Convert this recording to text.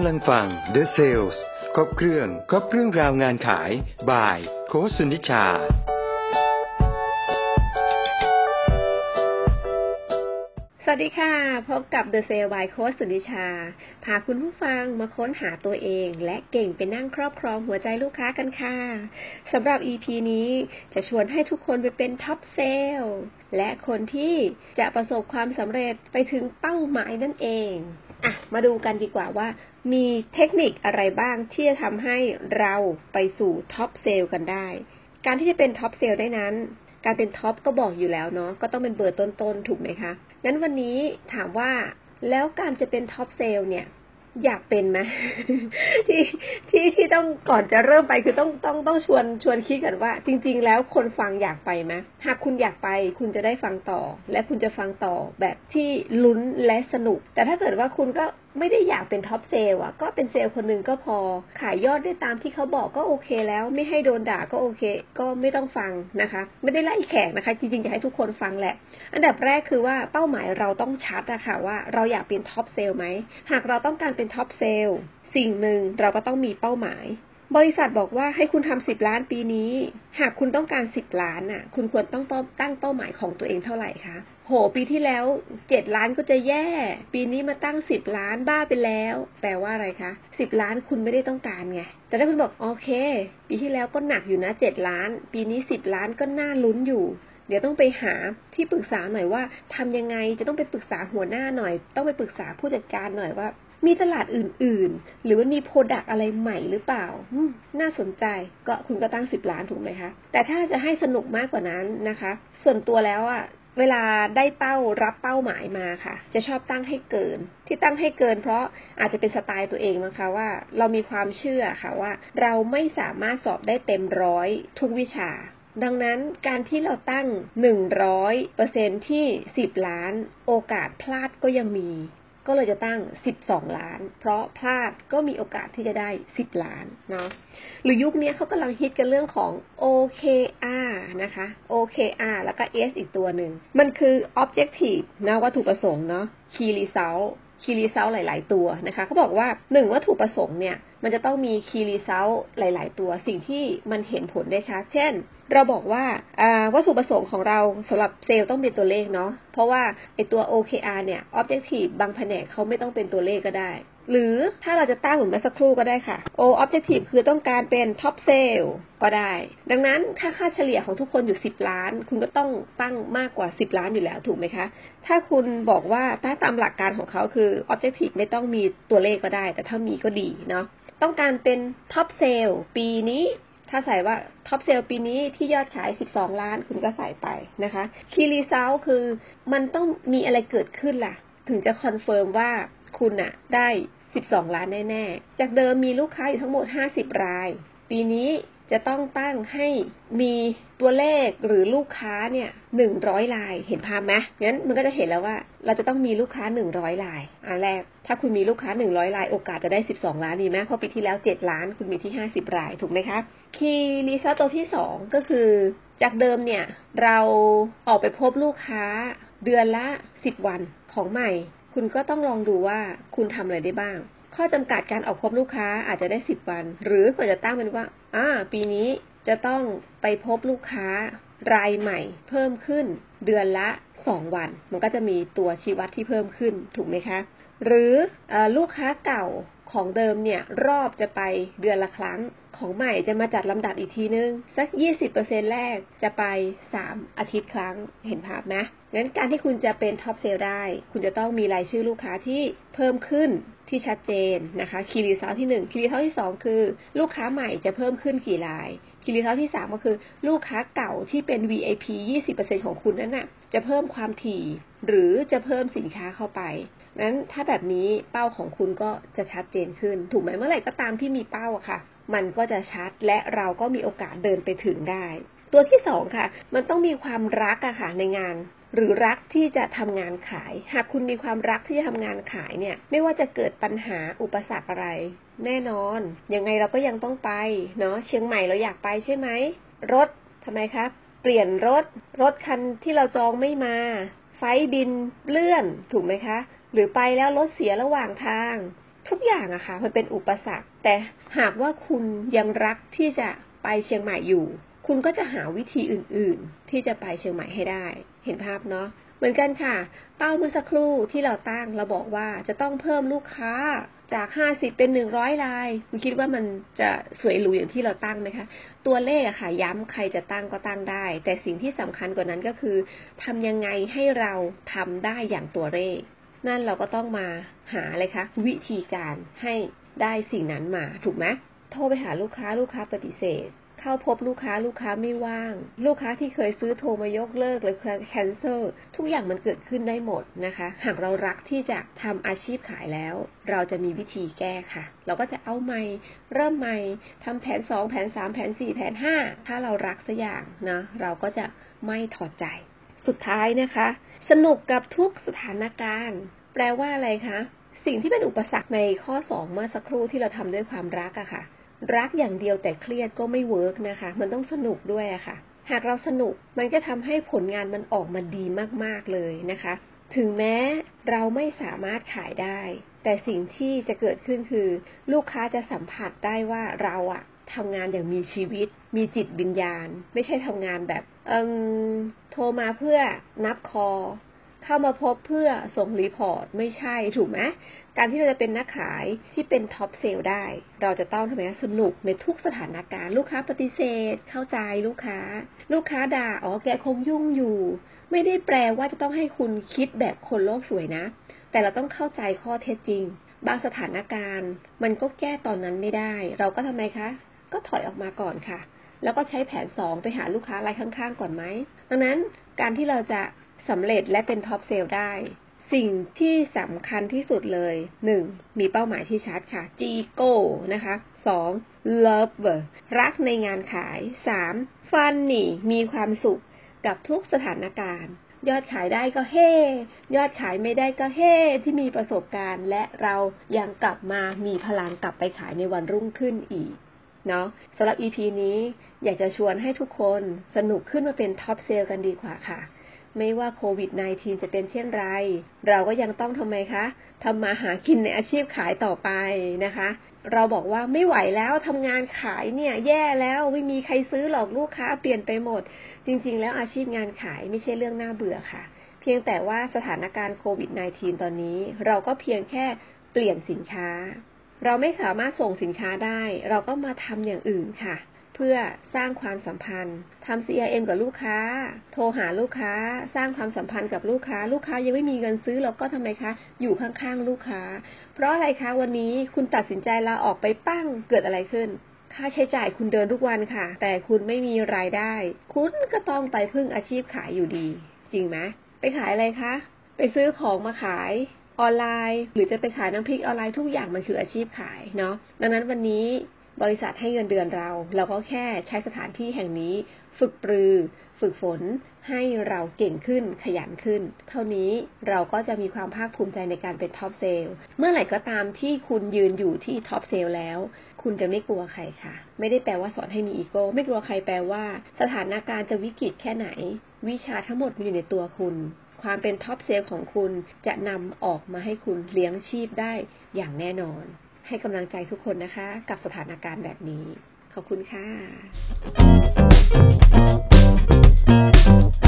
กำลังฟัง The Sales ครบเครื่อง ครบเครื่องราวงานขายบ่าย โคสุนิชา สวัสดีค่ะ พบกับ The Sale by Coach สุนิชา พาคุณผู้ฟังมาค้นหาตัวเอง และเก่งเป็นนั่งครอบครองหัวใจลูกค้ากันค่ะสำหรับ EP นี้จะชวนให้ทุกคนไปเป็นท็อปเซลและคนที่จะประสบความสำเร็จไปถึงเป้าหมายนั่นเองอะมาดูกันดีกว่าว่า มีเทคนิคอะไรบ้างที่จะทำให้เราไปสู่ top sale กันได้ การที่จะเป็น top sale ได้นั้น การเป็น top ก็บอกอยู่แล้วเนาะ ก็ต้องเป็นเบอร์ต้นๆ ถูกไหมคะ งั้นวันนี้ถามว่าแล้วการจะเป็น top sale เนี่ยอยากเป็นไหมที่ที่ที่ต้องก่อนจะเริ่มไปคือต้องต้องต้องชวนชวนคิดกันว่า จริง ๆ แล้วคนฟังอยากไปไหมหากคุณอยากไปคุณจะได้ฟังต่อ และคุณจะฟังต่อแบบที่ลุ้นและสนุก แต่ถ้าเกิดว่าคุณก็ไม่ได้อยากเป็น top sale อะ ก็เป็นเซลล์คนหนึ่งก็พอ ขายยอดได้ตามที่เขาบอกก็โอเคแล้ว ไม่ให้โดนด่าก็โอเค ก็ไม่ต้องฟังนะคะ ไม่ได้ไล่แขกนะคะ จริงๆอยากให้ทุกคนฟังแหละ อันดับแรกคือว่าเป้าหมายเราต้องชัดอะค่ะว่าเราอยากเป็น top sale ไหม หากเราต้องการเป็น top sale สิ่งหนึ่งเราก็ต้องมีเป้าหมาย บริษัทบอกว่าให้คุณทำสิบล้านปีนี้ หากคุณต้องการสิบล้านน่ะ คุณควรต้องตั้งเป้าหมายของตัวเองเท่าไหร่คะ โห ปีที่แล้วเจ็ดล้านก็จะแย่ ปีนี้มาตั้งสิบล้านบ้าไปแล้ว แปลว่าอะไรคะสิบล้านคุณไม่ได้ต้องการไง แต่ถ้าคุณบอกโอเค ปีที่แล้วก็หนักอยู่นะเจ็ดล้าน ปีนี้สิบล้านก็น่าลุ้นอยู่เดี๋ยวต้องไปหาที่ปรึกษาหน่อยว่าทำยังไงจะต้องไปปรึกษาหัวหน้าหน่อย ต้องไปปรึกษาผู้จัดการหน่อยว่า มีตลาดอื่นๆ หรือว่ามีโปรดักอะไรใหม่หรือเปล่า น่าสนใจก็คุณก็ตั้งสิบล้านถูกไหมคะ แต่ถ้าจะให้สนุกมากกว่านั้นนะคะ ส่วนตัวแล้วอะเวลาได้เป้ารับเป้าหมายมาค่ะ จะชอบตั้งให้เกิน ที่ตั้งให้เกิน เพราะอาจจะเป็นสไตล์ตัวเองมั้งคะว่าเรามีความเชื่อค่ะว่า เราไม่สามารถสอบได้เต็มร้อยทุกวิชา ดังนั้นการที่เราตั้งหนึ่งร้อยเปอร์เซ็นที่สิบล้าน โอกาสพลาดก็ยังมี ก็เลยจะตั้ง 12 ล้าน เพราะพลาดก็มีโอกาสที่จะได้ 10 ล้านเนาะหรือยุคนี้เขากำลังฮิตกันเรื่องของ OKR นะคะ OKR แล้วก็ S อีกตัวหนึ่ง มันคือ Objective นะวัตถุประสงค์เนาะ Key Result คีรีเซลหลาย ๆ ตัวนะคะเขาบอกว่าหนึ่งวัตถุประสงค์เนี่ย มันจะต้องมีคีรีเซลหลาย ๆ ตัว สิ่งที่มันเห็นผลได้ชัด เช่น เราบอกว่าวัตถุประสงค์ของเราสำหรับเซลล์ต้องเป็นตัวเลขเนาะเพราะว่าไอตัว OKR เนี่ย Objective บางแผนกเขาไม่ต้องเป็นตัวเลขก็ได้ หรือถ้าเราจะตั้งเหมือนเมื่อสักครู่ก็ได้ค่ะ O objective คือต้องการเป็น top sale ก็ได้ ดังนั้นถ้าค่าเฉลี่ยของทุกคนอยู่ 10 ล้าน คุณก็ต้องตั้งมากกว่า 10 ล้านอยู่แล้วถูกไหมคะ ถ้าคุณบอกว่าถ้าตามหลักการของเขาคือ objective ไม่ต้องมีตัวเลขก็ได้ แต่ถ้ามีก็ดีเนาะต้องการเป็น top sale ปีนี้ ถ้าใส่ว่าท็อปเซลปีนี้ที่ยอดขาย 12 ล้านคุณก็ใส่ไปนะคะ key result คือมันต้องมีอะไรเกิดขึ้นล่ะ ถึงจะ confirm ว่าคุณอะได้ 12 ล้านแน่ ๆ จากเดิมมีลูกค้าอยู่ทั้งหมด 50 ราย ปีนี้ จะต้องตั้งให้มีตัวเลขหรือลูกค้าเนี่ย100รายเห็นภาพไหมงั้นมันก็จะเห็นแล้วว่า เราจะต้องมีลูกค้า100รายอันแรก ถ้าคุณมีลูกค้า100ราย โอกาสจะได้12ล้านดีไหมเพราะปีที่แล้ว7ล้านคุณมีที่50รายถูกไหมคะคีย์รีซลตัวที่2ก็คือ จากเดิมเนี่ย เราออกไปพบลูกค้าเดือนละ10วันของใหม่ คุณก็ต้องลองดูว่าคุณทำอะไรได้บ้างข้อจำกัดการออกพบลูกค้าอาจจะได้สิบวัน หรือควรจะตั้งเป็นว่า อ่าปีนี้จะต้องไปพบลูกค้ารายใหม่เพิ่มขึ้น เดือนละสองวัน มันก็จะมีตัวชี้วัดที่เพิ่มขึ้นถูกไหมคะ หรืออลูกค้าเก่าของเดิมเนี่ยรอบจะไปเดือนละครั้ง ของใหม่จะมาจัดลำดับอีกทีนึง สัก 20%แรกจะไป 3 อาทิตย์ครั้งเห็นภาพไหมงั้นการที่คุณจะเป็น top sale ได้ คุณจะต้องมีรายชื่อลูกค้าที่เพิ่มขึ้นที่ชัดเจนนะคะ key result ที่1 key result ที่ 2 คือ ลูกค้าใหม่จะเพิ่มขึ้นกี่ราย key result ที่ 3 ก็คือ ลูกค้าเก่าที่เป็น VIP 20%ของคุณนั้นน่ะจะเพิ่มความถี่ หรือจะเพิ่มสินค้าเข้าไปนั้นถ้าแบบนี้เป้าของคุณก็จะชัดเจนขึ้น ถูกไหมเมื่อไหร่ก็ตามที่มีเป้าอะค่ะ มันก็จะชัดและเราก็มีโอกาสเดินไปถึงได้ ตัวที่สองค่ะ มันต้องมีความรักอะค่ะในงานหรือรักที่จะทำงานขาย หากคุณมีความรักที่จะทำงานขายเนี่ย ไม่ว่าจะเกิดปัญหาอุปสรรคอะไร แน่นอน ยังไงเราก็ยังต้องไป เนาะ เชียงใหม่เราอยากไปใช่ไหม รถทำไมครับ เปลี่ยนรถ รถคันที่เราจองไม่มา ไฟบินเลื่อน ถูกไหมคะ หรือไปแล้วรถเสียระหว่างทาง ทุกอย่างอะค่ะ มันเป็นอุปสรรค แต่หากว่าคุณยังรักที่จะไปเชียงใหม่อยู่ คุณก็จะหาวิธีอื่นๆ ที่จะไปเชียงใหม่ให้ได้ เห็นภาพเนาะเหมือนกันค่ะ เป้าเมื่อสักครู่ที่เราตั้งเราบอกว่าจะต้องเพิ่มลูกค้าจาก 50 เป็น 100 ราย คุณคิดว่ามันจะสวยหรูอย่างที่เราตั้งไหมคะ ตัวเลขอะค่ะ ย้ำใครจะตั้งก็ตั้งได้ แต่สิ่งที่สำคัญกว่านั้นก็คือทำยังไงให้เราทำได้อย่างตัวเลข นั่นเราก็ต้องมาหาเลยคะวิธีการให้ได้สิ่งนั้นมาถูกไหมโทรไปหาลูกค้าลูกค้าปฏิเสธ เข้าพบลูกค้าลูกค้าไม่ว่าง ลูกค้าที่เคยซื้อโทรมายกเลิกหรือแคนเซิลทุกอย่างมันเกิดขึ้นได้หมดนะคะ หากเรารักที่จะทำอาชีพขายแล้ว เราจะมีวิธีแก้ค่ะ เราก็จะเอาใหม่เริ่มใหม่ทำแผนสองแผนสามแผนสี่แผนห้าถ้าเรารักสักอย่างนะเราก็จะไม่ถอดใจ สุดท้ายนะคะ สนุกกับทุกสถานการณ์ แปลว่าอะไรคะ สิ่งที่เป็นอุปสรรคในข้อสองเมื่อสักครู่ที่เราทำด้วยความรักอะค่ะ รักอย่างเดียวแต่เครียดก็ไม่เวิร์กนะคะ มันต้องสนุกด้วยอะคะ่ะ หากเราสนุกมันก็ทำให้ผลงานมันออกมาดีมากๆเลยนะคะ ถึงแม้เราไม่สามารถขายได้ แต่สิ่งที่จะเกิดขึ้นคือ ลูกค้าจะสัมผัสได้ว่าเราอะ ทำงานอย่างมีชีวิต มีจิตวิญญาณ ไม่ใช่ทำงานแบบเออโทรมาเพื่อนับ call เข้ามาพบเพื่อส่ง report ไม่ใช่ถูกไหมการที่เราจะเป็นนักขายที่เป็น top sale ได้ เราจะต้องทำไมสนุกในทุกสถานการณ์ ลูกค้าปฏิเสธ เข้าใจลูกค้า ลูกค้าด่าอ๋อแกคงยุ่งอยู่ ไม่ได้แปลว่าจะต้องให้คุณคิดแบบคนโลกสวยนะ แต่เราต้องเข้าใจข้อเท็จจริงบางสถานการณ์มันก็แก้ตอนนั้นไม่ได้ เราก็ทำไมคะ ก็ถอยออกมาก่อนค่ะ แล้วก็ใช้แผนสองไปหาลูกค้ารายข้างๆ ก่อนไหม ดังนั้นการที่เราจะสำเร็จและเป็น top sale ได้ สิ่งที่สำคัญที่สุดเลย 1. มีเป้าหมายที่ชัดค่ะ G go นะคะ 2. love รักในงานขาย 3. funny มีความสุขกับทุกสถานการณ์ ยอดขายได้ก็เฮ่ยอดขายไม่ได้ก็เฮ่ที่มีประสบการณ์ และเรายังกลับมามีพลังกลับไปขายในวันรุ่งขึ้นอีก เนาะสำหรับ EP นี้อยากจะชวนให้ทุกคนสนุกขึ้นมาเป็นท็อปเซลล์กันดีกว่าค่ะ ไม่ว่าโควิด -19 จะเป็นเช่นไร เราก็ยังต้องทำไมคะทำมาหากินในอาชีพขายต่อไปนะคะ เราบอกว่าไม่ไหวแล้วทำงานขายเนี่ย แย่แล้วไม่มีใครซื้อหรอกลูกค้าเปลี่ยนไปหมด จริง ๆ แล้วอาชีพงานขายไม่ใช่เรื่องน่าเบื่อค่ะ เพียงแต่ว่าสถานการณ์โควิด -19 ตอนนี้ เราก็เพียงแค่เปลี่ยนสินค้า เราไม่สามารถส่งสินค้าได้ เราก็มาทำอย่างอื่นค่ะ เพื่อสร้างความสัมพันธ์ทำ CRM กับลูกค้า โทรหาลูกค้า สร้างความสัมพันธ์กับลูกค้า ลูกค้ายังไม่มีเงินซื้อเราก็ทำไมคะ อยู่ข้างๆลูกค้า เพราะอะไรคะวันนี้คุณตัดสินใจลาออกไปปั้งเกิดอะไรขึ้นค่าใช้จ่ายคุณเดินทุกวันค่ะ แต่คุณไม่มีรายได้ คุณก็ต้องไปพึ่งอาชีพขายอยู่ดี จริงไหมไปขายอะไรคะ ไปซื้อของมาขาย ออนไลน์ หรือจะไปขายน้ำพริกออนไลน์ทุกอย่างมันคืออาชีพขายเนาะดังนั้นวันนี้บริษัทให้เงินเดือนเรา เราก็แค่ใช้สถานที่แห่งนี้ ฝึกปรือ ฝึกฝนให้เราเก่งขึ้นขยันขึ้น เท่านี้เราก็จะมีความภาคภูมิใจในการเป็น top sales เมื่อไหร่ก็ตามที่คุณยืนอยู่ที่ top sales แล้ว คุณจะไม่กลัวใครค่ะ ไม่ได้แปลว่าสอนให้มีอีโก้ไม่กลัวใครแปลว่า สถานการณ์จะวิกฤตแค่ไหน วิชาทั้งหมดมีอยู่ในตัวคุณ ความเป็น top sales ของคุณจะนำออกมาให้คุณเลี้ยงชีพได้อย่างแน่นอน ให้กำลังใจทุกคนนะคะ กับสถานการณ์แบบนี้ ขอบคุณค่ะ